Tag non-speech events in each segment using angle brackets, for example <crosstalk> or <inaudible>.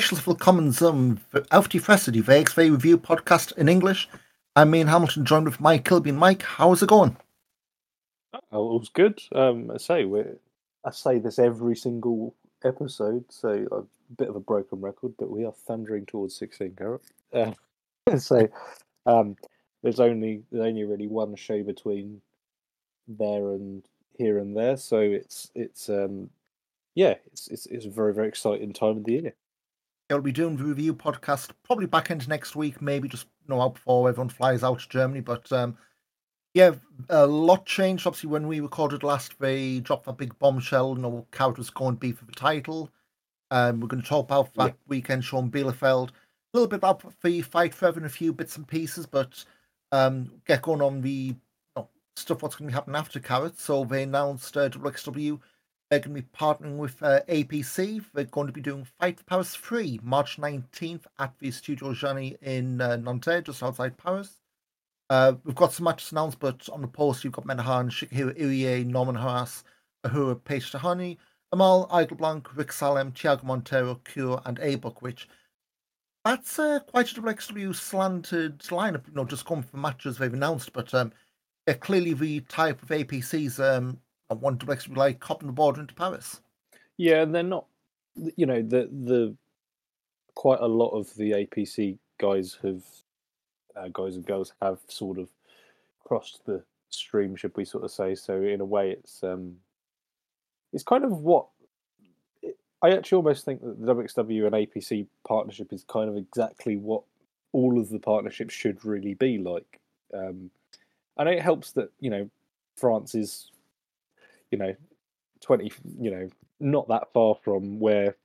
Herzlich willkommen zum Auf die Fresse, die WXW Review Podcast in English. I'm Ian Hamilton, joined with Mike Kilby. Mike, how's it going? Oh, it was good. Um, I say I say this every single episode, so a bit of a broken record, but we are thundering towards sixteen carat. Uh, <laughs> so um, there's only there's only really one show between there and here and there, so it's it's um, yeah, it's, it's it's a very very exciting time of the year. I'll be doing the review podcast probably back into next week, maybe just you know out before everyone flies out to Germany. But um, yeah, a lot changed. Obviously, when we recorded last, they dropped that big bombshell. You know, Carat was going to be for the title. Um, we're going to talk about that yeah. weekend Sean Bielefeld. A little bit about the fight forever and a few bits and pieces, but um, get going on the you know, stuff what's going to be happening after Carat. So they announced uh, WXW they're going to be partnering with uh, APC. They're going to be doing Fight for Paris 3 March 19th at the Studio Gianni in uh, Nanterre, just outside Paris. Uh, we've got some matches announced, but on the post, you've got Metehan, Shigehiro Irie, Norman Harras, Ahura Page Tahani, Amal, Blanc, Rick Salem, Thiago Montero, Cure, and Abuk, which that's uh, quite a WXW slanted lineup, you know, just coming from matches they've announced, but um, clearly the type of APC's um, and want to basically like hopping the border into Paris. Yeah, and they're not. You know, the the quite a lot of the APC guys have uh, guys and girls have sort of crossed the stream, should we sort of say? So in a way, it's um, it's kind of what I actually almost think that the WXW and APC partnership is kind of exactly what all of the partnerships should really be like. Um, and it helps that you know France is you know, 20, you know, not that far from where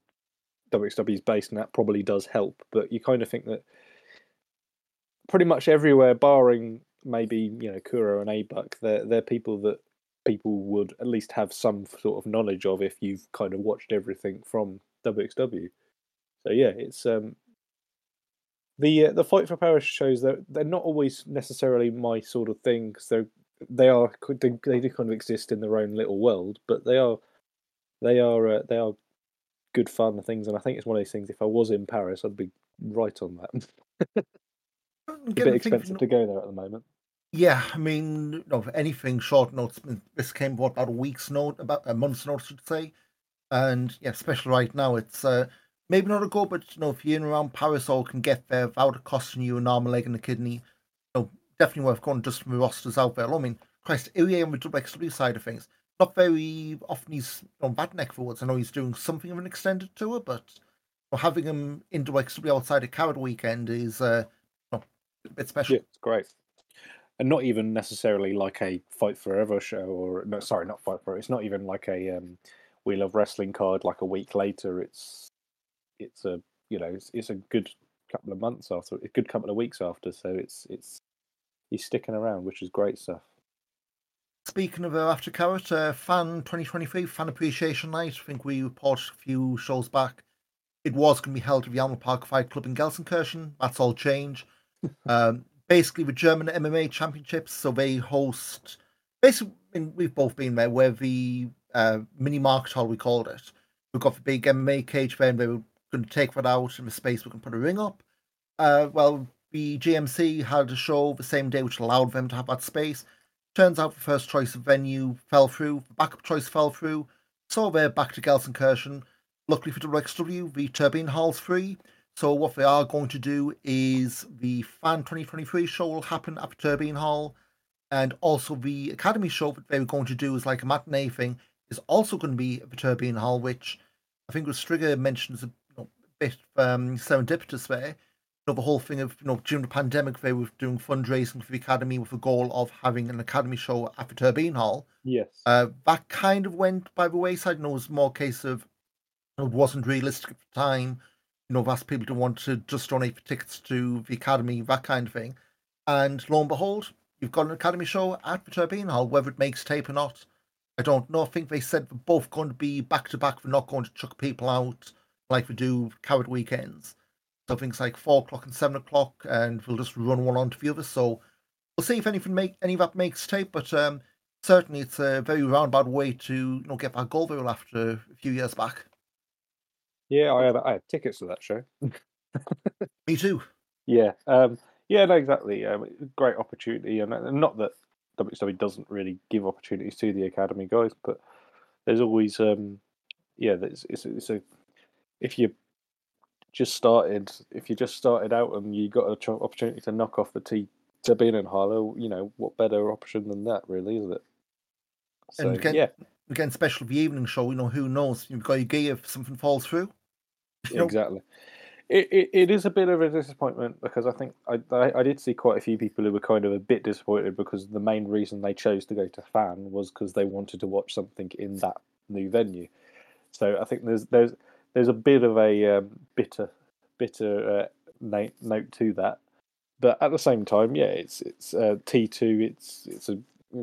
WXW is based, and that probably does help. But you kind of think that pretty much everywhere, barring maybe you know Kuro and Abuck, they're they're people that people would at least have some sort of knowledge of if you've kind of watched everything from WXW. So yeah, it's um the uh, the fight for Paris shows that they're not always necessarily my sort of thing because they're they are they, they do kind of exist in their own little world, but they are they are uh, they are good fun things, and I think it's one of those things. If I was in Paris, I'd be right on that. <laughs> a bit expensive to go there at the moment. Yeah, I mean, of anything short notes. This came what about a week's note, about a month's note, I should say. And yeah, especially right now, it's uh, maybe not a go, but you know, if you're in around Paris or can get there without it costing you an arm, a normal leg and a kidney, definitely worth going just from the rosters out there. I mean, Christ, Irie on the WXW side of things, not very often he's on that neck forwards. I know he's doing something of an extended tour, but having him in WXW outside of Carat weekend is uh, a bit special. Yeah, it's great. And not even necessarily like a Fight Forever show, or no, sorry, not Fight Forever. It's not even like a um, We Love Wrestling card. Like a week later, it's it's a you know it's, it's a good couple of months after, a good couple of weeks after. So it's it's he's sticking around, which is great stuff. Speaking of uh, After Carat, uh, Fan 2023, Fan Appreciation Night, I think we reported a few shows back. It was going to be held at the Alma Park Fight Club in Gelsenkirchen. That's all changed. <laughs> um, basically, the German MMA Championships, so they host. Basically, I mean, we've both been there, where the uh, mini market hall, we called it. We've got the big MMA cage there, and they were going to take that out in the space we can put a ring up. Uh, well, the GMC had a show the same day, which allowed them to have that space. Turns out the first choice venue fell through, the backup choice fell through, so they're back to Gelsenkirchen. Luckily for WXW, the Turbine Hall's free. So what they are going to do is the Fan 2023 show will happen at the Turbine Hall, and also the Academy show that they were going to do is like a matinee thing is also going to be at the Turbine Hall, which I think was Strigger mentions a, a bit um, serendipitous there know, the whole thing of you know during the pandemic they were doing fundraising for the academy with the goal of having an academy show at the Turbine Hall. Yes, uh, that kind of went by the wayside. You know, it was more a case of it wasn't realistic at the time. You know, asked people to want to just donate for tickets to the academy, that kind of thing. And lo and behold, you've got an academy show at the Turbine Hall. Whether it makes tape or not, I don't know. I think they said they're both going to be back to back. They're not going to chuck people out like we do Carat weekends. So things like four o'clock and seven o'clock, and we'll just run one onto the other. So we'll see if anything make any of that makes tape, but um, certainly it's a very roundabout way to you know get that goal barrel after a few years back. Yeah, I had I had tickets to that show. <laughs> Me too. Yeah, um, yeah, no, exactly. Um, great opportunity, and, and not that WWE doesn't really give opportunities to the academy guys, but there's always, um, yeah, it's, it's, it's a if you just started, if you just started out and you got an opportunity to knock off the T to being in Harlow, you know what better option than that, really, is it? So and again, yeah, again, special the evening show. You know, who knows? You've got your gear if something falls through. You exactly. It, it, it is a bit of a disappointment because I think I, I, I did see quite a few people who were kind of a bit disappointed because the main reason they chose to go to fan was because they wanted to watch something in that new venue. So I think there's there's there's a bit of a um, bitter bitter uh, note, note to that, but at the same time, yeah, it's it's uh, T two. It's it's a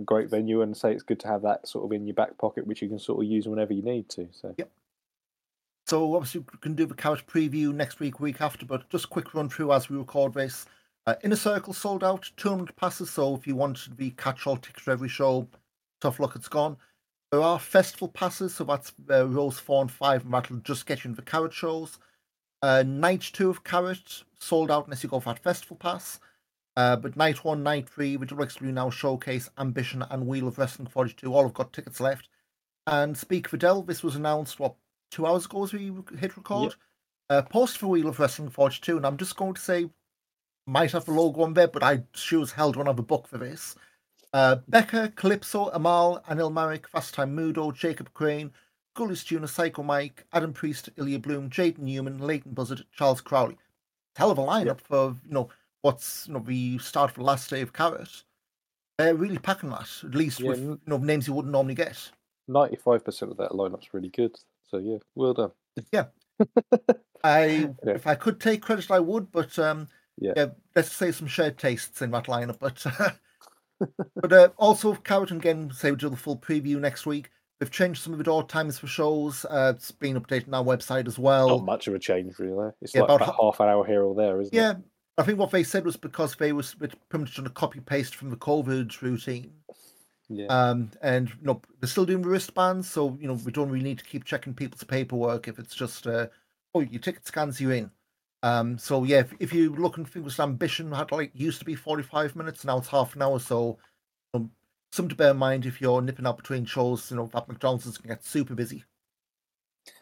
great venue, and say it's good to have that sort of in your back pocket, which you can sort of use whenever you need to. So yep. So obviously we can do the couch preview next week, week after, but just quick run through as we record this. Uh, Inner Circle sold out, 200 passes, so if you wanted the catch-all tickets for every show, tough luck, it's gone. There are festival passes, so that's uh, rows 4 and 5, and that'll just get you into the Carat shows. Uh, night 2 of Carat sold out unless you go for that festival pass. Uh, but night 1, night 3, the WXW Now Showcase, Ambition, and We Love Wrestling 42 all have got tickets left. And speak for Dell, this was announced, what, two hours ago as we hit record. Yep. Uh, post for We Love Wrestling 42, and I'm just going to say, might have the logo on there, but I sure as hell don't have a book for this. Uh, Becca, Calypso, Amal, Anil Marik, Fast Time Moodo, Jacob Crane, Gully Tuner, Psycho Mike, Adam Priest, Ilya Bloom, Jaden Newman, Leighton Buzzard, Charles Crowley. Hell of a lineup yep. for you know what's you know the start for the last day of Carat. They're really packing that, at least yeah. with you know names you wouldn't normally get. Ninety-five percent of that lineup's really good. So yeah, well done. Yeah. <laughs> I yeah. if I could take credit, I would, but um, yeah. yeah let's say some shared tastes in that lineup. But uh, <laughs> but uh, also Carat and again, say we do the full preview next week. We've changed some of the door times for shows. Uh, it's been updated on our website as well. Not much of a change, really. It's yeah, like about, half an hour here or there, isn't yeah, it? Yeah, I think what they said was because they were pretty much trying to copy paste from the COVID routine. Yeah. Um, and you know they're still doing the wristbands, so you know we don't really need to keep checking people's paperwork if it's just uh, oh your ticket scans you in. Um, so yeah, if, if you're looking for this ambition had like used to be 45 minutes, now it's half an hour. So um, something to bear in mind if you're nipping out between shows. You know that McDonald's can get super busy.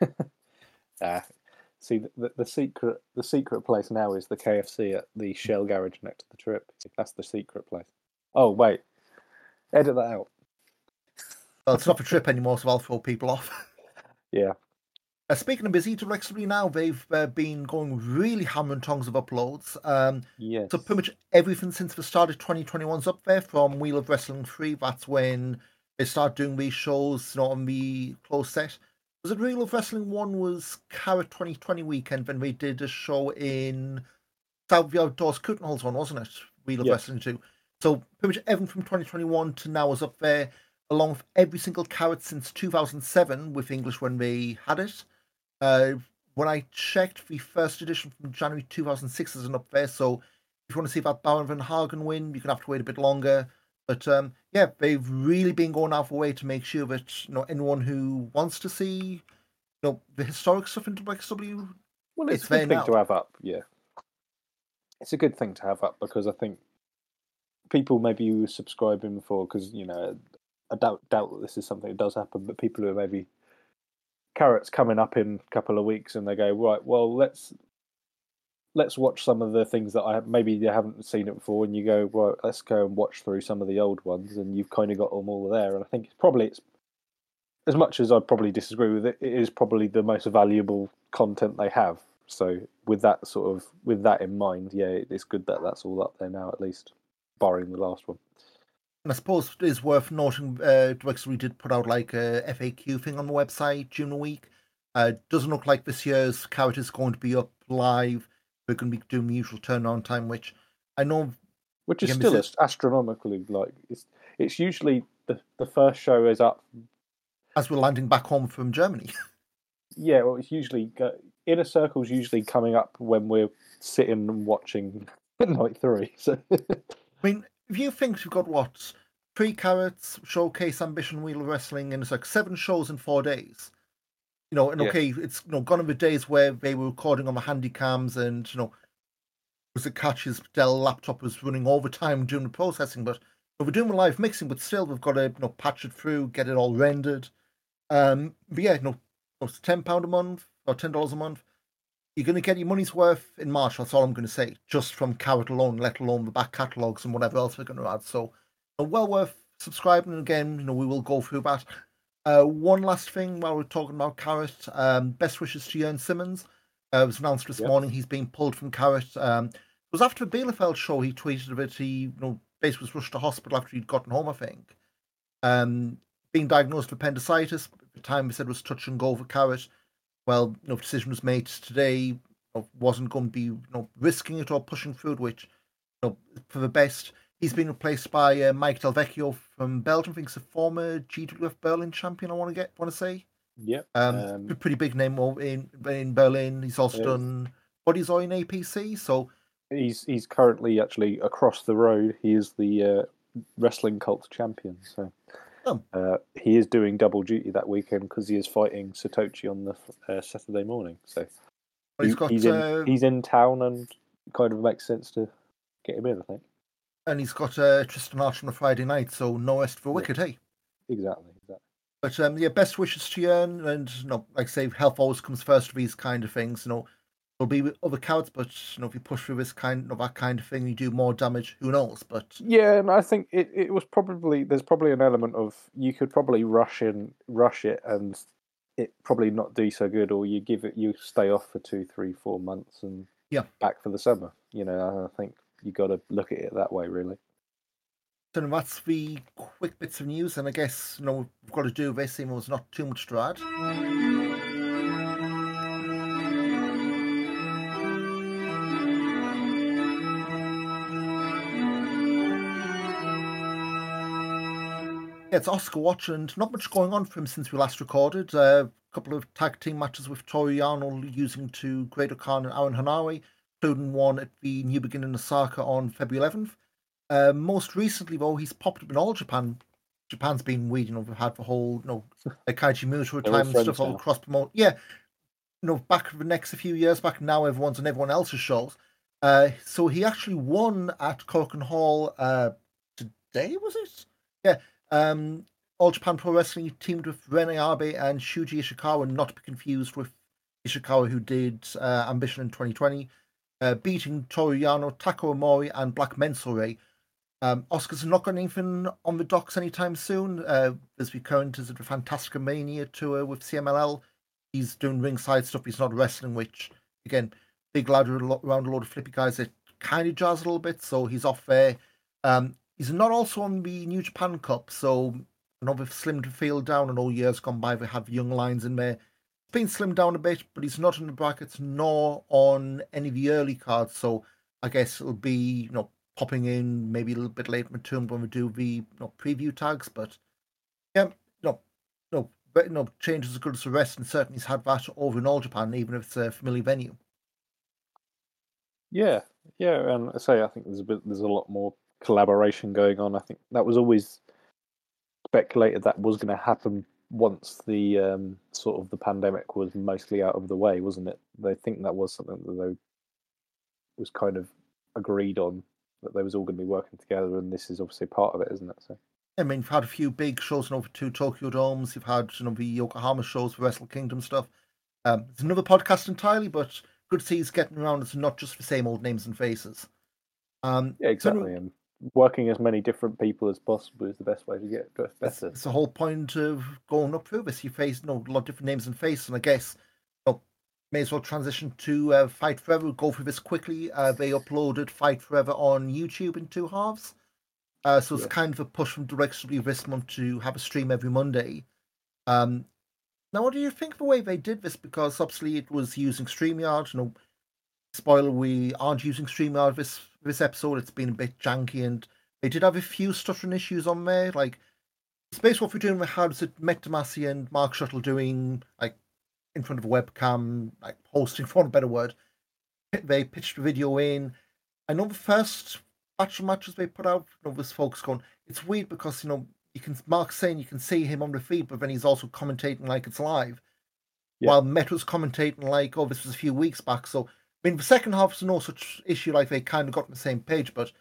<laughs> ah, see the, the secret the secret place now is the KFC at the Shell garage next to the trip. That's the secret place. Oh wait, Edit that out. Well, it's not a trip anymore, so I'll throw people off. <laughs> yeah. Uh, speaking of busy, directly now they've uh, been going really hammer and tongs of uploads. Um, yes. So pretty much everything since the start of 2021's up there. From We Love Wrestling 3, that's when they start doing these shows you know, on the close set. Was it We Love Wrestling 1 was Carat 2020 weekend when they did a show in South the Outdoors Curtain Holes one, wasn't it? Wheel of yes. Wrestling 2. So pretty much everything from 2021 to now is up there, along with every single Carat since 2007 with English when they had it. Uh, when I checked, the first edition from January 2006 isn't up there. So if you want to see that Baron Van Hagen win, you're gonna have to wait a bit longer. But um, yeah, they've really been going out of the way to make sure that you know anyone who wants to see you know the historic stuff in WXW. Well, it's, it's a good thing now. to have up. Yeah, it's a good thing to have up because I think people maybe who were subscribing before, because you know, I doubt doubt that this is something that does happen, but people who are maybe Carats coming up in a couple of weeks and they go right, well let's let's watch some of the things that I maybe you haven't seen it before, and you go right, let's go and watch through some of the old ones, and you've kind of got them all there. And I think it's probably it's as much as I probably disagree with it, it is probably the most valuable content they have. So with that sort of with that in mind, yeah, it's good that that's all up there now at least barring the last one. And I suppose it is worth noting, uh, we did put out like a FAQ thing on the website during the week. Uh, doesn't look like this year's Carat is going to be up live. We're going to be doing the usual turnaround time, which I know, which is still astronomically like it's. It's usually the the first show is up as we're landing back home from Germany. <laughs> yeah, well, it's usually uh, inner circles usually coming up when we're sitting and watching <laughs> night three. So I mean, if you think you've got what three Carats, showcase, ambition, wheel wrestling, and it's like seven shows in four days. You know, and Yeah. okay, it's you know gone are the days where they were recording on the handy cams and you know was the catch catches Dell laptop was running overtime doing the processing, but but we're doing the live mixing, but still we've got to you know patch it through, get it all rendered. Um, but yeah, no, it's ten pound a month or ten dollars a month. You're going to get your money's worth in March. That's all I'm going to say, just from Carat alone, let alone the back catalogs and whatever else we're going to add. So, uh, well worth subscribing. And again, you know, we will go through that. Uh, one last thing while we're talking about Carat, um, best wishes to Jurn Simmons. Uh, it was announced this Yep. morning he's being pulled from Carat. Um, it was after the Bielefeld show he tweeted it. He, you know, basically was rushed to hospital after he'd gotten home, I think. Um, being diagnosed with appendicitis. At the time, they said was touch and go for Carat. Well, you know, decision was made today. You wasn't going to be you know risking it or pushing through it, which you know for the best. He's been replaced by uh, Mike Del Vecchio from Belgium. I think he's a former GWF Berlin champion. I want to get want to say. Yeah. Um, Um, pretty big name in in Berlin. He's also Yes. done bodies or in APC. So he's he's currently actually across the road. He is the uh, wrestling cult champion. So Oh. uh, he is doing double duty that weekend because he is fighting Satoshi on the uh, Saturday morning. So but he's he- got he's, in, uh, he's in town and kind of makes sense to get him in. I think and he's got uh, Tristan Archer on a Friday night. So no rest for Yeah. Wicked, hey. exactly. exactly. But um, yeah, best wishes to you, and, and you know, like I say, health always comes first for these kind of things. You know, there'll be with other counts, but you know, if you push through this kind of that kind of thing, you do more damage. Who knows? But Yeah, and I think it, it was probably there's probably an element of you could probably rush in rush it and it probably not do so good, or you give it you stay off for two, three, four months and Yeah. back for the summer. You know, I think you got to look at it that way, really. so that's the quick bits of news, and I guess you know we've got to do this. Even though there's not too much to add. Yeah, it's Oscar Watch, and not much going on for him since we last recorded. Uh, a couple of tag team matches with Tori Arnold using to Great Khan and Aaron Henare, including one at the New Beginning Osaka on February 11th. Uh, most recently, though, he's popped up in all Japan. Japan's been weird, you know, we've had the whole, you know, like Keiji Muto They're time and stuff, friends all now. cross promote. Yeah, you know, back the next few years back, now everyone's on everyone else's shows. Uh, so he actually won at Korakuen Hall uh, today, was it? Yeah. Um, All Japan Pro Wrestling teamed with Rene Abe and Shuji Ishikawa, not to be confused with Ishikawa, who did uh, Ambition in 2020, uh, beating Toru Yano, Tako Amori, and Black Mensore. Um, Oscar's not got anything on the docks anytime soon. Uh, current is at the Fantastica Mania tour with CMLL. He's doing ringside stuff. He's not wrestling, which again, big lad with a lot- around a lot of flippy guys It kind of jars a little bit. So he's off there. Um, he's not also on the New Japan Cup, so I know they've slimmed the field down. And all years gone by, they have young lions in there. It's been slimmed down a bit, but he's not in the brackets nor on any of the early cards. So I guess it'll be you know popping in maybe a little bit later in the term when we do the you know, preview tags. But yeah, no, no, but no change is as good as the rest, and certainly he's had that over in all Japan, even if it's a familiar venue. Yeah, yeah, and I say I think there's a bit there's a lot more collaboration going on. I think that was always speculated that was going to happen once the um, sort of the pandemic was mostly out of the way, wasn't it? They think that was something that they was kind of agreed on that they was all going to be working together, and this is obviously part of it, isn't it? So I mean, you've had a few big shows in over two Tokyo Domes. You've had you know the Yokohama shows for Wrestle Kingdom stuff. Um, it's another podcast entirely, but good to see he's getting around. It's not just the same old names and faces. Um, yeah, exactly. And working as many different people as possible is the best way to get better. that's the whole point of going up through this. You face you know, a lot of different names and faces, and I guess you know, may as well transition to uh, Fight Forever. Go through this quickly. Uh, they uploaded Fight Forever on YouTube in two halves. Uh, so it's Yeah. kind of a push from DirectW this month to have a stream every Monday. Um, now, what do you think of the way they did this? Because obviously it was using StreamYard. You know, spoiler, we aren't using StreamYard this this episode. It's been a bit janky, and they did have a few stuttering issues on there. Like, Space Wolf were doing hubs at Met Damasi and Mark Shuttle doing like in front of a webcam, like hosting <laughs> for a better word. They pitched the video in. I know the first batch of matches they put out, you know, was folks going, it's weird because you know you can Mark saying you can see him on the feed, but then he's also commentating like it's live. Yeah. while Met was commentating like, "Oh, this was a few weeks back." So, I mean, the second half was no such issue. Like they kind of got on the same page, but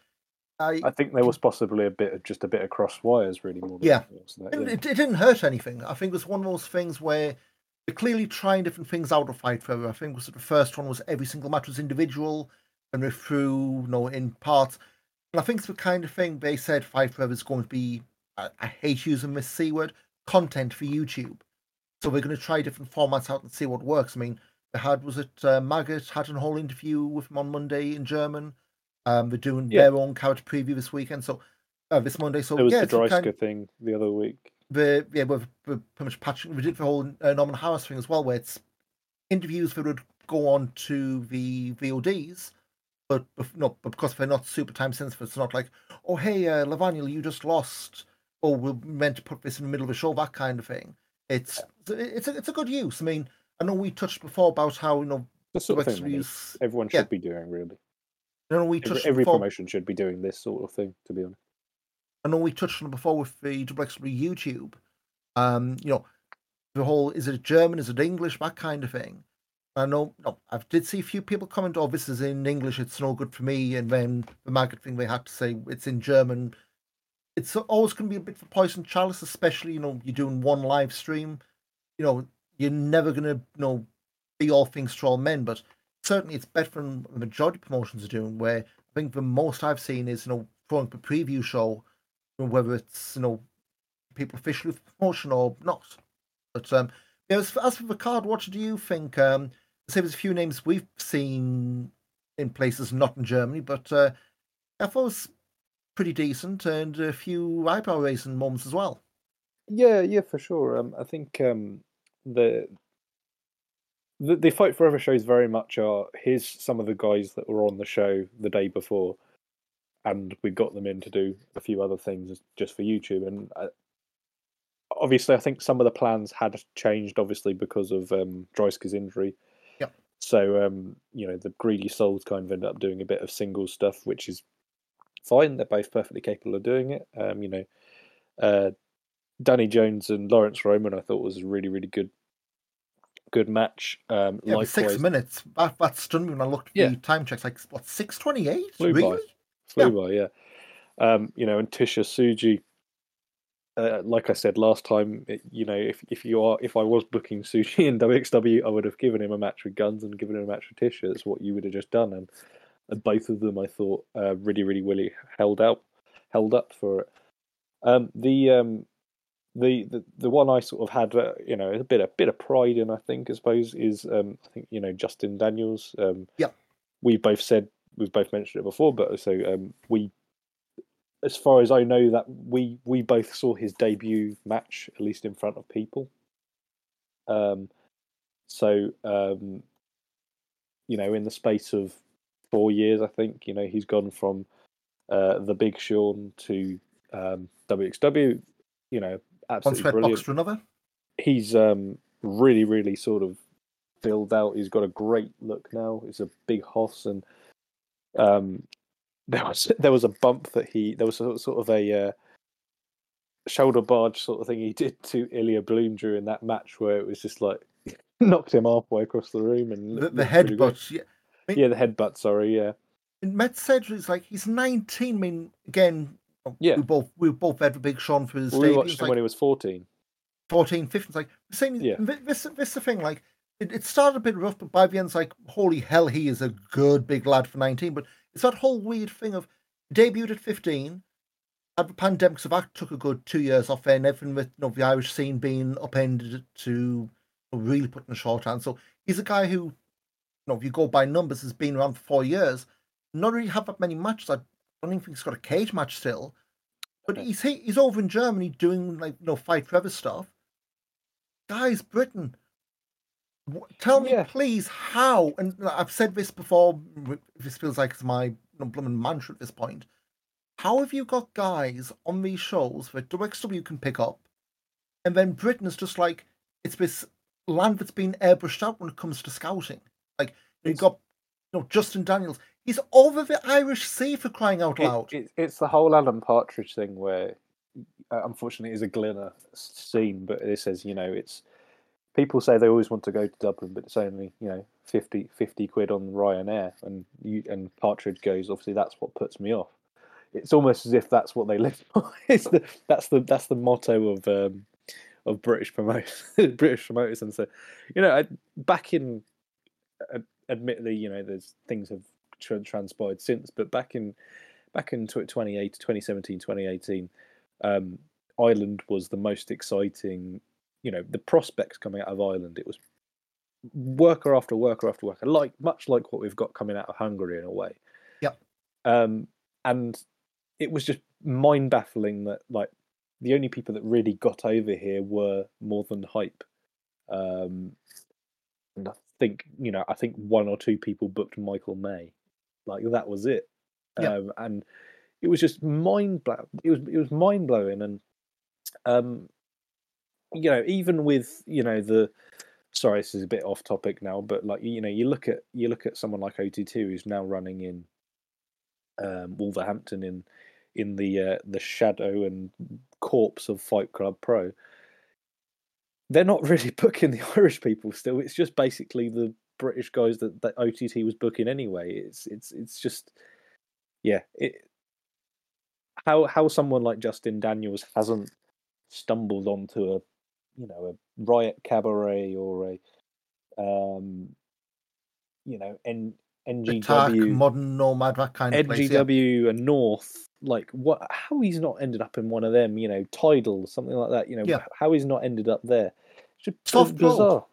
I, I think there was possibly a bit of just a bit of cross wires, really more. Than Yeah. anything else, wasn't it, it, didn't hurt anything. I think it was one of those things where they're clearly trying different things out of Fight Forever. I think was the first one was every single match was individual and we threw, through, you know, in parts. And I think it's the kind of thing they said Fight Forever is going to be. I, I hate using this c word content for YouTube. So we're going to try different formats out and see what works. I mean, had was it uh, Maggot had a whole interview with him on Monday in German. Um, they're doing Yeah. their own character preview this weekend. So uh, this Monday. So it was yeah, the a kind- Dreissker thing the other week. the yeah, we're, we're pretty much patching. We did the whole uh, Norman Harras thing as well, where it's interviews that would go on to the VODs, but no, but because they're not super time sensitive, it's not like, oh hey, uh, Levaniel, you just lost, or we're meant to put this in the middle of a show, that kind of thing. It's it's a, it's a good use. I mean, I know we touched before about how you know The sort of thing that everyone should yeah. be doing, really. I know we touched every before, promotion should be doing this sort of thing, to be honest. I know we touched on it before with the WXW YouTube. Um, you know, the whole is it German, is it English, that kind of thing. I know, no, I did see a few people comment, "Oh, this is in English, it's no good for me." And then the maggot thing, they had to say it's in German. It's always going to be a bit for poison chalice, especially you know you're doing one live stream. You know, you're never going to you know be all things to all men, but certainly it's better than the majority promotions are doing. Where I think the most I've seen is you know throwing up a preview show, whether it's you know people officially with promotion or not. But um, yeah, as, as for the card, what do you think? Um, say there's a few names we've seen in places not in Germany, but uh, I thought was pretty decent and a few eyebrow raising moments as well. Yeah, yeah, for sure. Um, I think um, the, the the fight forever shows very much are here's some of the guys that were on the show the day before, and we got them in to do a few other things just for YouTube. And uh, obviously, I think some of the plans had changed, obviously because of um, Dreissker's injury. Yep. So um, you know the greedy souls kind of ended up doing a bit of single stuff, which is fine. They're both perfectly capable of doing it. Um, you know. Uh, Danny Jones and Laurance Roman, I thought was a really, really good, good match. Um, Yeah, six minutes. That, that stunned me when I looked at Yeah. the time checks. Like, what, 628? Flew by. Really? flew by, yeah. Um, you know, and Tischer Tsuji, uh, like I said last time, it, you know, if if you are, if I was booking Tsuji <laughs> in WXW, I would have given him a match with Gunns and given him a match with Tischer. That's what you would have just done, and, and both of them, I thought, uh, really, really, really held out, held up for it. Um, the um, the, the the one I sort of had, uh, you know, a bit a bit of pride in, I think, I suppose, is um, I think you know Justin Daniels. Um, Yep. We both said we've both mentioned it before, but so um, we, as far as I know, that we we both saw his debut match at least in front of people. Um, so um, you know, in the space of four years, I think you know he's gone from uh, the Big Sean to um, WXW. You know, absolutely thread brilliant box to another. he's um, really, really sort of filled out. He's got a great look now. He's a big hoss, and um, <laughs> there was there was a bump that he there was a, sort of a uh, shoulder barge sort of thing he <laughs> did to Ilya Bloom during that match where it was just like <laughs> knocked him halfway across the room and The, the looked pretty good. headbutt. Yeah. Yeah, the headbutt. Sorry, yeah, And Matt it's like he's 19. I mean, again, Yeah. we both we both had a big Sean for his we debut. watched him like when he was fourteen. 14, 15. It's like saying Yeah. thi- this this the thing. Like it, it started a bit rough, but by the end, it's like holy hell, he is a good big lad for 19. But it's that whole weird thing of debuted at 15. Had the pandemic, so that took a good two years off, and everything with you know, the Irish scene being upended to really put in a short hand. So he's a guy who, you know, if you go by numbers, has been around for four years. Not really have that many matches. I don't even think he's got a cage match still. But he's he's over in Germany doing like you know fight forever stuff. Guys, Britain, tell me Yeah. please how. And I've said this before. This feels like it's my you know, blooming mantra at this point. How have you got guys on these shows that WXW can pick up, and then Britain is just like it's this land that's been airbrushed out when it comes to scouting. Like you've got you know Justin Daniels. He's over the Irish Sea for crying out loud. it- it's the whole Alan Partridge thing where, uh, unfortunately, it's a Glenna scene, but it says you know it's people say they always want to go to Dublin, but it's only you know 50, 50 quid on Ryanair, and you and Partridge goes. Obviously, that's what puts me off. It's almost as if that's what they live for. <laughs> it's the, that's the that's the motto of um, of British promoters, <laughs> British promoters, and so you know, I, back in, uh, admittedly, you know, there's things have transpired since, but back in back in 2018, 2017, 2018, um, Ireland was the most exciting. You know, the prospects coming out of Ireland, it was worker after worker after worker, like much like what we've got coming out of Hungary in a way. Yep. Um, and it was just mind baffling that like the only people that really got over here were more than hype. Um, and I think you know, I think one or two people booked Michael May, like that was it. Yeah. Um, and it was just mind blow. It was it was mind blowing, and um, you know, even with you know the sorry, this is a bit off topic now, but like you know, you look at you look at someone like OTT who's now running in um, Wolverhampton in in the uh, the shadow and corpse of Fight Club Pro. They're not really <laughs> booking the Irish people still. It's just basically the British guys that, that OTT was booking anyway. It's it's it's just yeah. It how how someone like Justin Daniels hasn't stumbled onto a you know a Riot Cabaret or a um you know N Attack, NGW modern nomad, that kind of place. Yeah. NGW and North, like what? How he's not ended up in one of them? You know, Tidal, something like that. You know, Yeah. how he's not ended up there? It's just Soft bizarre.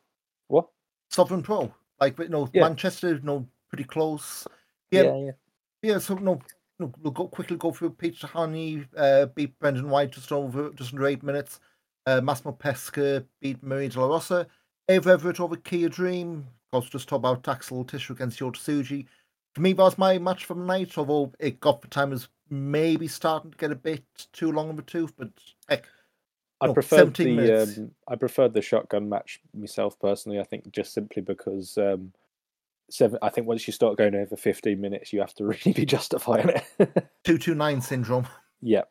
What? Sovereign Pro, like you know, Yeah. Manchester, know, pretty close. Yeah, Yeah, yeah. Yeah, so no, no we'll go quickly go through Peter Honey, uh, beat Brendan White just over just under eight minutes. Uh, Massimo Pesca beat Marie De La Rosa. Ava Everett over Kia Dream. Of course, just talk about Axel Tischer against Yota Tsuji. For me, that was my match for the night, although it got the time was maybe starting to get a bit too long of a tooth, but heck, I No, preferred the um, I preferred the shotgun match myself personally. I think just simply because um, seven. I think once you start going over fifteen minutes, you have to <laughs> really be justifying it. <laughs> 229 syndrome. yeah,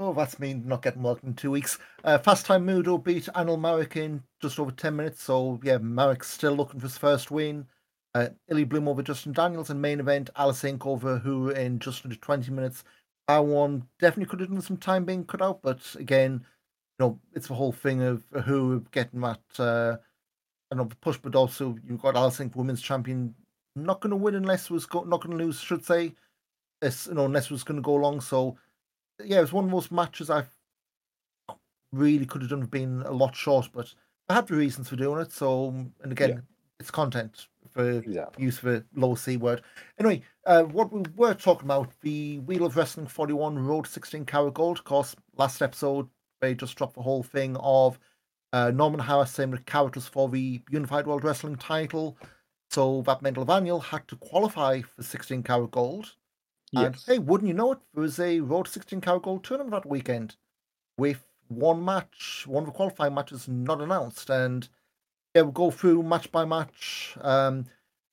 Oh, that's me not getting worked in two weeks. Uh, Fast Time Moodo beat Anil Marek in just over 10 minutes. So, yeah, Marek's still looking for his first win. Uh, Illy Bloom over Justin Daniels in main event. Alice Inc. over who in just under 20 minutes. That one definitely could have done some time being cut out, but again, you know, it's the whole thing of who getting that, uh, I know, the push, but also you've got Alice Inc. Women's Champion not going to win unless was go- not going to lose, should say. This, you know, unless was going to go along. So, yeah, it was one of those matches I really could have done with being a lot short, but I had the reasons for doing it. So, and again, Yeah. it's content for exactly. use of a low C word. Anyway, uh, what we were talking about the We Love Wrestling 41 Road 16 Carat Gold. Of course, last episode, they just dropped the whole thing of uh, Norman Harras saying that Carat was for the Unified World Wrestling title. So that meant Levaniel had to qualify for 16 Carat Gold. And Yes. hey, wouldn't you know it, there was a Road 16 Carat Gold tournament that weekend with one match, one of the qualifying matches not announced. And yeah, we'll go through match by match. Um,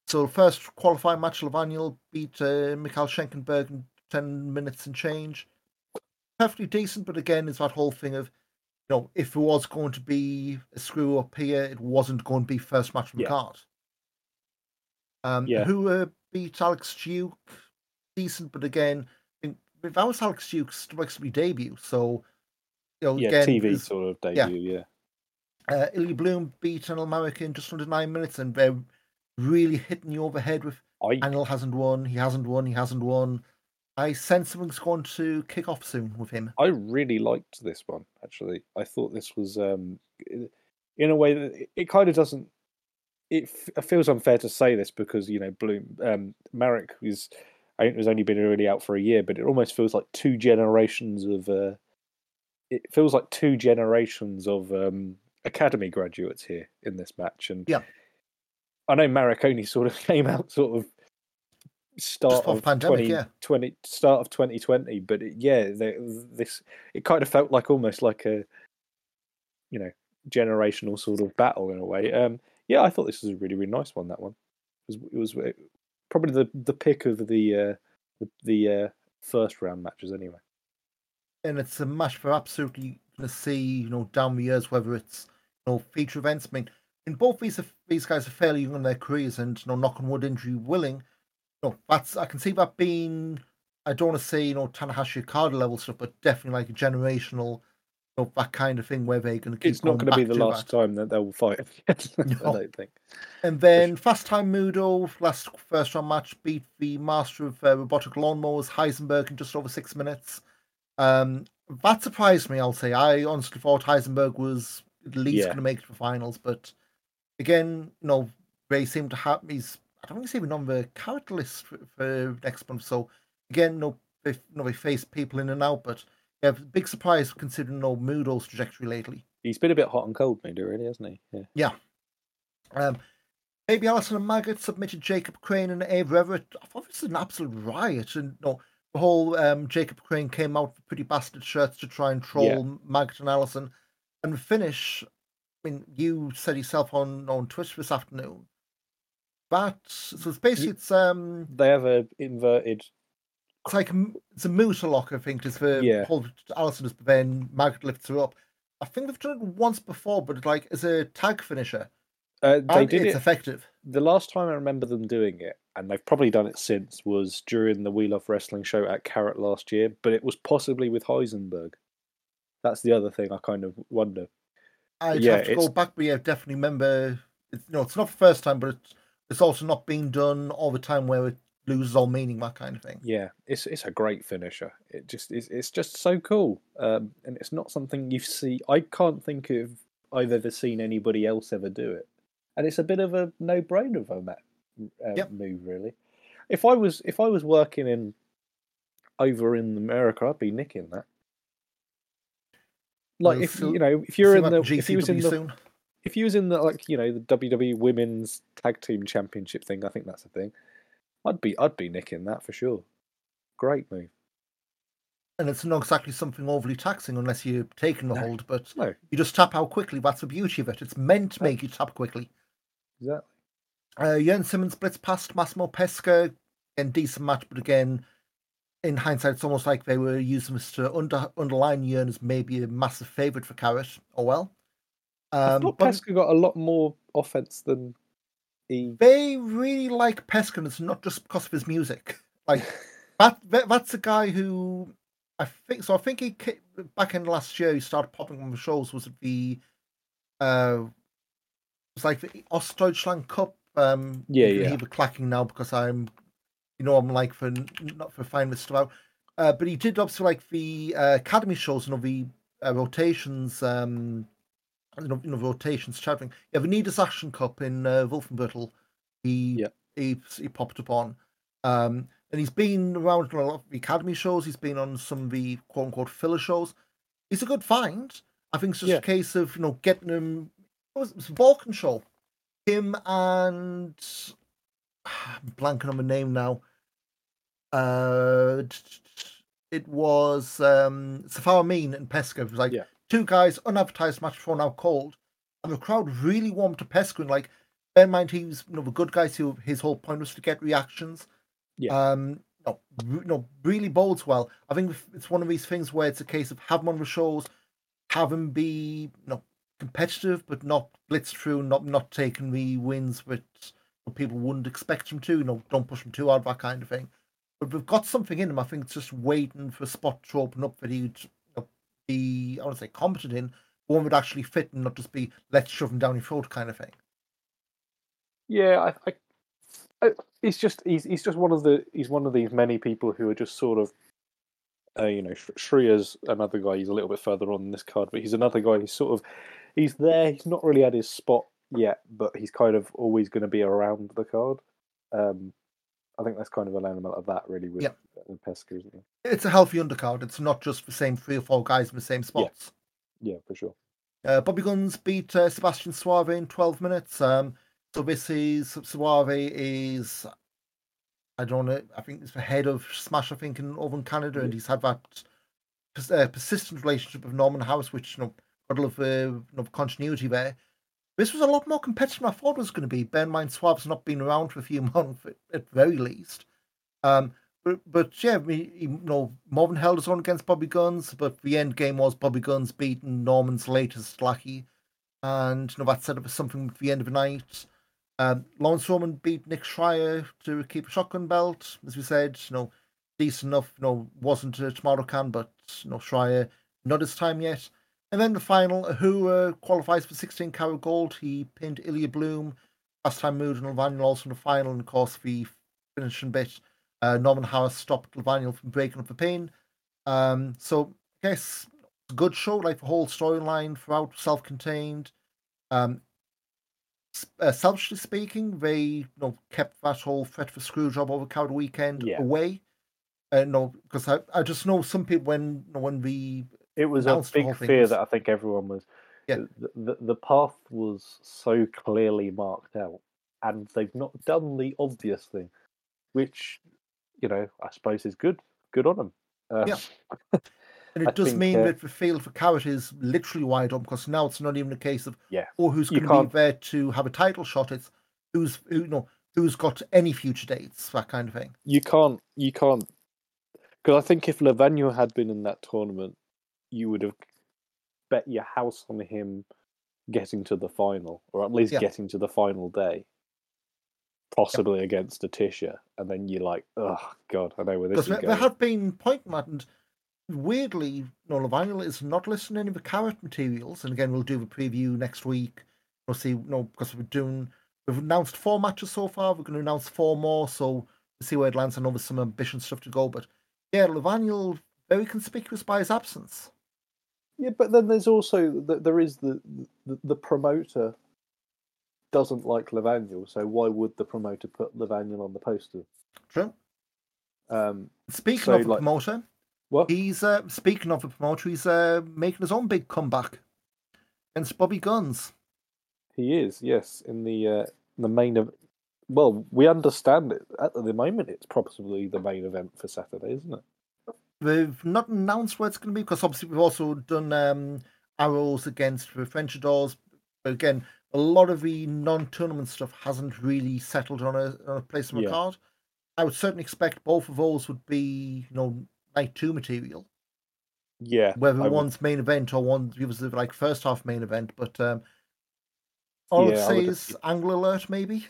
so first qualifying match, Levaniel beat uh, Mikhail Schenkenberg in 10 minutes and change. Perfectly decent, but again, it's that whole thing of, you know, if it was going to be a screw up here, it wasn't going to be first match from the Yeah. card. Um, Yeah. Who uh, beat Alex Duke? Decent, but again, I think if that was Alex Duke's Wrexley debut, so you know, Yeah, again, TV sort of debut. Yeah, uh, Illy Bloom beat an American in just under nine minutes, and they're really hitting you over the head with I Anil hasn't won, he hasn't won, he hasn't won. I sense something's going to kick off soon with him. I really liked this one actually. I thought this was um in a way that it, it kind of doesn't. It f- feels unfair to say this because you know Bloom um, Marek is I think has only been really out for a year, but it almost feels like two generations of. Uh, it feels like two generations of um, academy graduates here in this match, and Yeah. I know Marek only sort of <laughs> came out sort of start of pandemic, 20, yeah. 20 start of 2020 but it, yeah they, this it kind of felt like almost like a you know generational sort of battle in a way um yeah i thought this was a really really nice one that one it was, it was probably the the pick of the uh the, the uh first round matches anyway And it's a match for absolutely to see, you know, down the years, whether it's you know, feature events. I mean, in both these these guys are fairly young in their careers, and you know, knock on wood, injury willing. Know, that's I can see that being. I don't want to say you know Tanahashi Okada level stuff, but definitely like a generational, you know, that kind of thing where they're going to keep. It's not going to be the to last that. time that they'll fight. <laughs> I don't think. And then Fast Time Moodo, last first round match, beat the master of uh, robotic lawnmowers, Heisenberg, in just over six minutes. Um, that surprised me, I'll say. I honestly thought Heisenberg was at least Yeah. going to make it for finals, but again, you know, they seem to have. He's, I don't think he's even on the character list for, for next month. So again, no, they, no, they face people in and out, but yeah, big surprise considering no Moodo's trajectory lately. He's been a bit hot and cold, maybe, really, hasn't he? Yeah. Um, Baby Allison and Maggot submitted Jacob Crane and Ava Everett. I thought this was an absolute riot. And no, the whole um, Jacob Crane came out with pretty bastard shirts to try and troll Yeah. Maggot and Allison. And finish, I mean, you said yourself on, on Twitch this afternoon. That so it's basically it's um They have a inverted. it's like a, it's a motor lock, I think, just for Yeah. hold Allison just then Maggot lifts her up. I think they've done it once before, but like as a tag finisher. Uh, they did it's it effective. the last time I remember them doing it, and they've probably done it since, was during the We Love Wrestling show at Carat last year, but it was possibly with Heisenberg. That's the other thing I kind of wonder. I'd Yeah, have to go back, but yeah, definitely remember. It's, know, it's not the first time, but it's, it's also not being done all the time where it loses all meaning, that kind of thing. Yeah, it's it's a great finisher. It just is it's just so cool, um, and it's not something you see. I can't think of I've ever seen anybody else ever do it, and it's a bit of a no brainer of a uh, Yep. move, really. If I was if I was working in over in America, I'd be nicking that. Like Well, if so- you know if you're in the GCW if he was in the soon. If he was in the like you know the WWE Women's Tag Team Championship thing, I think that's a thing. I'd be I'd be nicking that for sure. Great move. and it's not exactly something overly taxing unless you're taking the No. hold, but No, you just tap out quickly. That's the beauty of it. It's meant to make you tap quickly. exactly. Uh, Jurn Simmons splits past Massimo Pesca. Again, decent match, but again, in hindsight, it's almost like they were using this to under, underline Jurn as maybe a massive favourite for Carat. Oh well. I Um, but Pesca got a lot more offense than he. they really like Pesca, and it's not just because of his music. Like <laughs> that, that that's a guy who I think so. I think he back in last year he started popping on the shows. Was it the uh, it was like the Ostdeutschland Cup? Um, Yeah, yeah. the clacking now because I'm, you know, I'm like for not for this stuff out. Uh, but he did obviously like the uh, academy shows and all the uh, rotations. Um, you know, you know, rotations chatting. Yeah, the Nidas Action Cup in uh, Wolfenbüttel. He Yeah. he he popped up on. Um, and he's been around on a lot of the academy shows. He's been on some of the quote unquote filler shows. He's a good find. I think it's just Yeah. a case of you know getting him. What was it? it was a Vulcan show. Him and I'm blanking on the name now. Uh, it was um Safari Mean and Pesca. It was like Yeah. Two guys, unadvertised match before now called, and the crowd really warmed to Pesca. And like, bear in mind, he was you know the good guys who his whole point was to get reactions. Yeah. Um, no, no, really bodes well. I think it's one of these things where it's a case of have him on the shows, have him be you know competitive, but not blitz through, not not taking the wins which people wouldn't expect him to. You know, don't push him too hard, that kind of thing. But we've got something in him. I think it's just waiting for a spot to open up that he'd be, I want to say, competent in. One would actually fit and not just be let's shove him down your throat kind of thing. Yeah, I, I, I, he's just he's he's just one of the he's one of these many people who are just sort of, uh, you know, Sh- Shriya's another guy. He's a little bit further on this card, but he's another guy. He's sort of he's there. He's not really had his spot yet, but he's kind of always going to be around the card. Um, I think that's kind of an element of that, really, with with Pesca, isn't it? It's a healthy undercard. It's not just the same three or four guys in the same spots. Yeah, for sure. Uh, Bobby Gunns beat uh, Sebastian Suave in 12 minutes. Um, so this is Suave is, I don't know, I think it's the head of Smash, I think, in in Canada, and he's had that pers- uh, persistent relationship with Norman House, which, you know, got a lot of uh, you know, continuity there. This was a lot more competitive than I thought it was going to be. Bear in mind, Suave's not been around for a few <laughs> months, at- at very least. Um, but, but yeah, we, you know, Marvin held his own against Bobby Gunns, but the end game was Bobby Gunns beating Norman's latest lackey. and you know that set up something for the end of the night. Um, Laurance Roman beat Nick Schreier to keep a shotgun belt, as we said. You know, decent enough. You know, wasn't a tomato can, but you know, Schreier not his time yet. And then the final, Ahura qualifies for 16 carat gold. He pinned Ilya Bloom, Fast Time Moodo and Levaniel also in the final. And of course, the finishing bit, uh, Norman Harras stopped Levaniel from breaking up the pin. Um, so I guess a good show, like the whole storyline throughout, self contained. Um, uh, selfishly speaking, they you know kept that whole threat for Screwjob over Coward Weekend Yeah. away. Uh, no, because I, I just know some people when when the It was a announced the whole big fear that I think everyone was. Yeah. The, the, path was so clearly marked out, and they've not done the obvious thing, which, you know, I suppose is good. Good on them. Uh, Yeah. <laughs> And it I does think, mean uh, that the field for Carat is literally wide open because now it's not even a case of Yeah. or who's going to be there to have a title shot. It's who's who you know who's got any future dates that kind of thing. You can't. You can't. Because I think if Levaniel had been in that tournament, you would have bet your house on him getting to the final, or at least Yeah. getting to the final day, possibly against Atisha, and then you're like, oh god, I know where this is there, going. there have been at and weirdly, know, Levaniel is not listing any of the Carat materials. And again, we'll do the preview next week. We'll see, you know, because we're doing we've announced four matches so far. We're going to announce four more, so we'll see where it lands. I know there's some ambitious stuff to go, but yeah, Levaniel very conspicuous by his absence. Yeah, but then there's also the, there is the, the the promoter doesn't like Levaniel, so why would the promoter put Levaniel on the poster? True. Um, Speaking So, of the like- promoter, what? he's uh, speaking of the promoter, he's uh, making his own big comeback against Bobby Gunns. He is, yes, in the uh, the main of. Well, we understand it at the moment. It's probably the main event for Saturday, isn't it? They've not announced where it's going to be because obviously we've also done um, arrows against the French doors. But again, a lot of the non-tournament stuff hasn't really settled on a, on a place on Yeah. card. I would certainly expect both of those would be, you know, night two material. Yeah, whether I would- one's main event or one was like first half main event. But um, all I'd Yeah, I say would- is angle alert, maybe.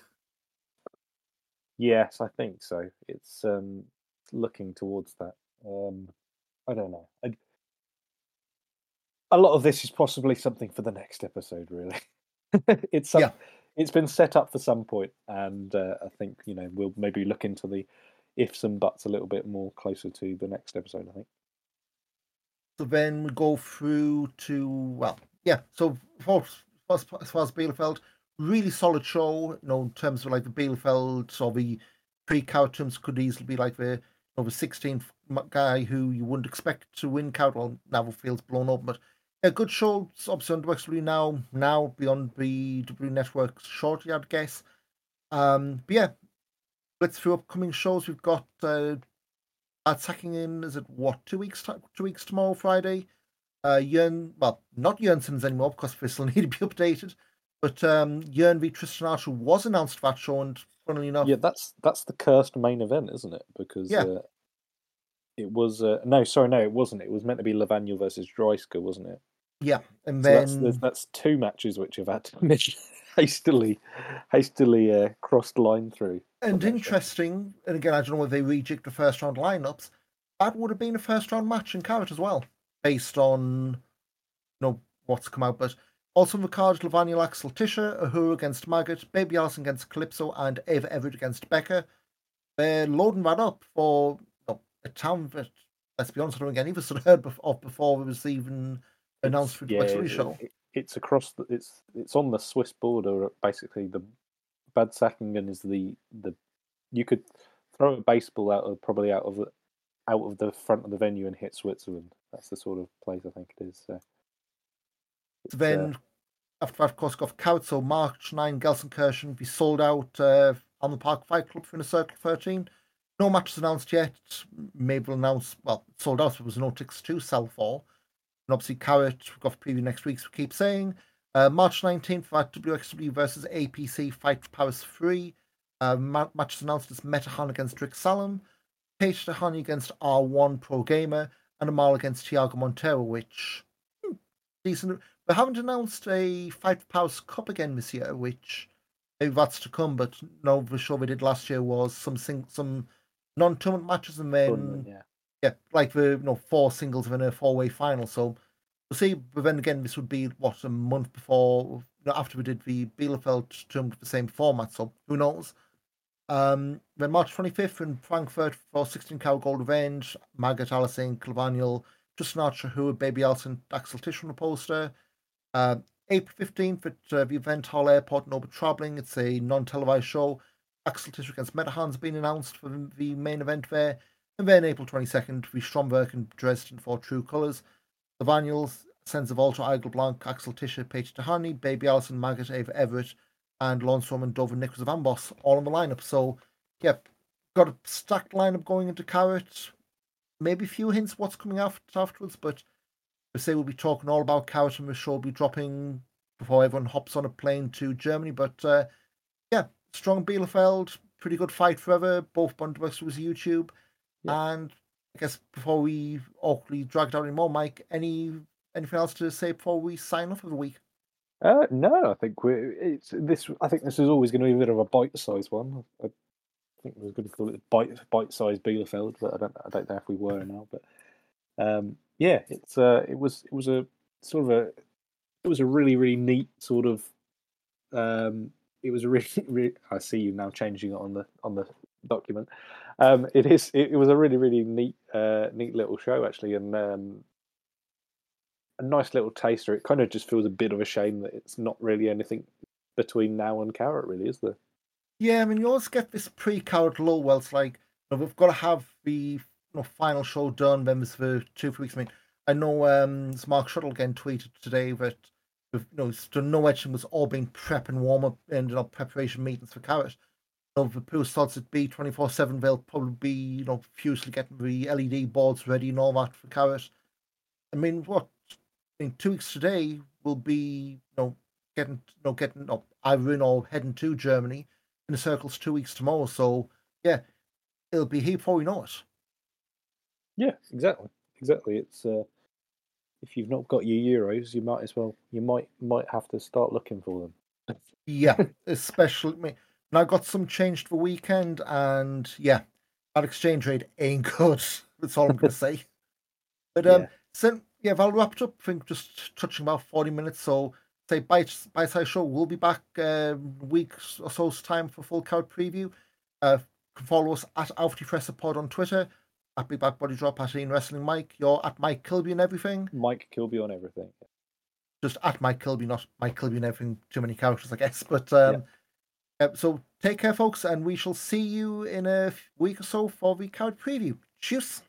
Yes, I think so. It's um, looking towards that. Um, I don't know. I, a lot of this is possibly something for the next episode. Really, <laughs> it's some, Yeah. it's been set up for some point, and uh, I think you know we'll maybe look into the ifs and buts a little bit more closer to the next episode. I think. So then we go through to well, yeah. So for, for, as far as Bielefeld, really solid show. You know, in terms of like the Bielefeld or the pre terms could easily be like the you know, 16th m- guy who you wouldn't expect to win Naval Field's blown up, but a good show. Obviously on WXW now. Now beyond the W Network shortly, I'd guess. Um, but yeah, let's through upcoming shows. We've got uh, Bad Sackingen. Is it what two weeks? Two weeks tomorrow, Friday. Uh, Jurn, well, not Jurn Simmons anymore because they still <laughs> need to be updated. But um, Jurn v Tristan Archer was announced for that show, and funnily enough, Yeah, that's that's the cursed main event, isn't it? Because Yeah. uh, it was uh, no, sorry, no, it wasn't. It was meant to be Levaniel versus Dreissker, wasn't it? yeah, and So then that's, that's two matches which have had to miss <laughs> hastily, hastily uh, crossed line through. And interesting, and again, I don't know whether they rejigged the first round lineups. That would have been a first round match in Carat as well, based on you know what's come out. But also on the card, Levaniel Axel Tischer, Ahura against Maggot, Baby Allison against Calypso, and Ava Everett against Becca. They're loading that up for a town that, let's be honest, I don't think any of us had heard of before it was even announced for the yeah, show. it- it's across. The, it's it's on the Swiss border. Basically, the Bad Sackingen is the the you could throw a baseball out of probably out of the out of the front of the venue and hit Switzerland. That's the sort of place I think it is. So. It's, uh, then after that, of course, got so March 9, Gelsenkirchen, we sold out uh, on the Park Fight Club for the Circle 13. No matches announced yet. Maybe we'll announce, well, sold out, there was no tickets to sell for. And obviously, Carat, we've got a preview next week, so we keep saying. Uh, March 19th, for WXW versus APC Fight for Paris 3. Uh, ma- matches announced as Metehan against Rick Salem, Kate Tahani against R1 Pro Gamer, and Amal against Thiago Montero, which hmm, decent. we haven't announced a Fight for Powers Cup again this year, which maybe that's to come. But no, the show we did last year was some sing- some non-tournament matches, and then yeah. yeah, like the you know four singles in a four-way final. So we'll see. But then again, this would be what a month before, you know, after we did the Bielefeld tournament the same format. So who knows? Um, then March 25th in Frankfurt for 16 Cow Gold Revenge, Margaret Allison, Levaniel, Justin Archer, who Baby Allison, Axel Tischer on the poster. Uh, April 15th at uh, the Event Hall Airport Over Travelling. It's a non televised show. Axel Tischer against Metehan's been announced for the main event there. And then April 22nd, the Stromberg and Dresden for True Colours. The Vanuels, Sense of Ultra, Aigle Blanc, Axel Tischer, Paige Tahani, Baby Allison, Margaret Ava Everett, and Laurance Roman, Dover, Nicholas Van Boss, all in the lineup. So, yep, got a stacked lineup going into Carat. Maybe a few hints what's coming after afterwards, but we say we'll be talking all about Carat and the show will be dropping before everyone hops on a plane to Germany. But uh, yeah, strong Bielefeld, pretty good fight forever. Both Bunderbucks was YouTube. Yeah. And I guess before we awkwardly drag it out anymore, Mike, any anything else to say before we sign off for the week? Uh, no, I think we it's this. I think this is always going to be a bit of a bite-sized one. I, think we was going to call it bite bite-sized Bielefeld, but I don't I don't know if we were now. But um, yeah, it's uh, it was it was a sort of a it was a really really neat sort of um, it was a really, <laughs> really I see you now changing it on the on the document. Um, it is it, it was a really really neat uh, neat little show actually, and um, a nice little taster. It kind of just feels a bit of a shame that it's not really anything between now and Carat, really, is there? Yeah, I mean, you always get this pre-Carat lull where it's like, you know, we've got to have the you know, final show done, then this for two three weeks. I mean, I know um, Mark Shuttle again tweeted today that you know, so no action was all being prep and warm up and you know, preparation meetings for Carat. You know, the pool starts at B twenty four seven. They'll probably be you know furiously getting the LED boards ready and all that for Carat. I mean, what I in two weeks today will be you know getting you know getting up either in or heading to Germany in the circles two weeks tomorrow. So yeah, it'll be here before we know it. Yeah, exactly, exactly. It's uh, if you've not got your euros, you might as well you might might have to start looking for them. yeah, <laughs> especially me. And I got some changed for weekend, and yeah, that exchange rate ain't <laughs> good. That's all I'm gonna say. <laughs> But um, Yeah. so yeah, I'll wrap it up. I think just touching about forty minutes. So say bite bite size show. We'll be back uh, weeks or so's time for full card preview. Uh, can follow us at Alfie Presser Pod on Twitter. At Big Back Body Drop at Ian Wrestling Mike. You're at Mike Kilby and everything. Mike Kilby on everything. Just at Mike Kilby, not Mike Kilby and everything. Too many characters, I guess. <laughs> But um, uh, so take care, folks, and we shall see you in a week or so for the card preview. Cheers.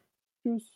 Cheers.